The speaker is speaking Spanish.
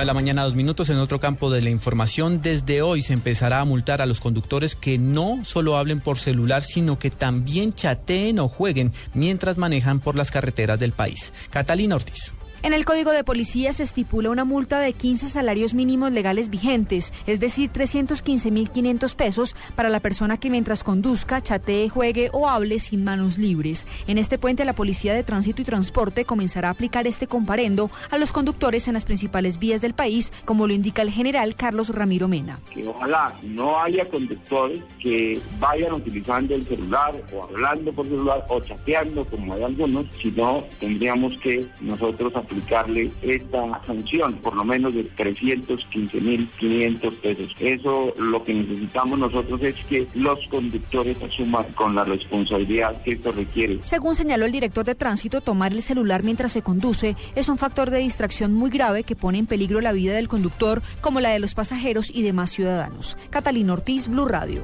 9 de la mañana, dos minutos. En otro campo de la información, desde hoy se empezará a multar a los conductores que no solo hablen por celular, sino que también chateen o jueguen mientras manejan por las carreteras del país. Catalina Ortiz. En el Código de Policía se estipula una multa de 15 salarios mínimos legales vigentes, es decir, 315.500 pesos para la persona que mientras conduzca, chatee, juegue o hable sin manos libres. En este puente, la Policía de Tránsito y Transporte comenzará a aplicar este comparendo a los conductores en las principales vías del país, como lo indica el general Carlos Ramiro Mena. Que ojalá no haya conductores que vayan utilizando el celular o hablando por celular o chateando, como hay algunos, sino tendríamos que nosotros aplicarle esta sanción, por lo menos de 315.500 pesos. Eso lo que necesitamos nosotros es que los conductores asuman con la responsabilidad que esto requiere. Según señaló el director de tránsito, tomar el celular mientras se conduce es un factor de distracción muy grave que pone en peligro la vida del conductor como la de los pasajeros y demás ciudadanos. Catalina Ortiz, Blue Radio.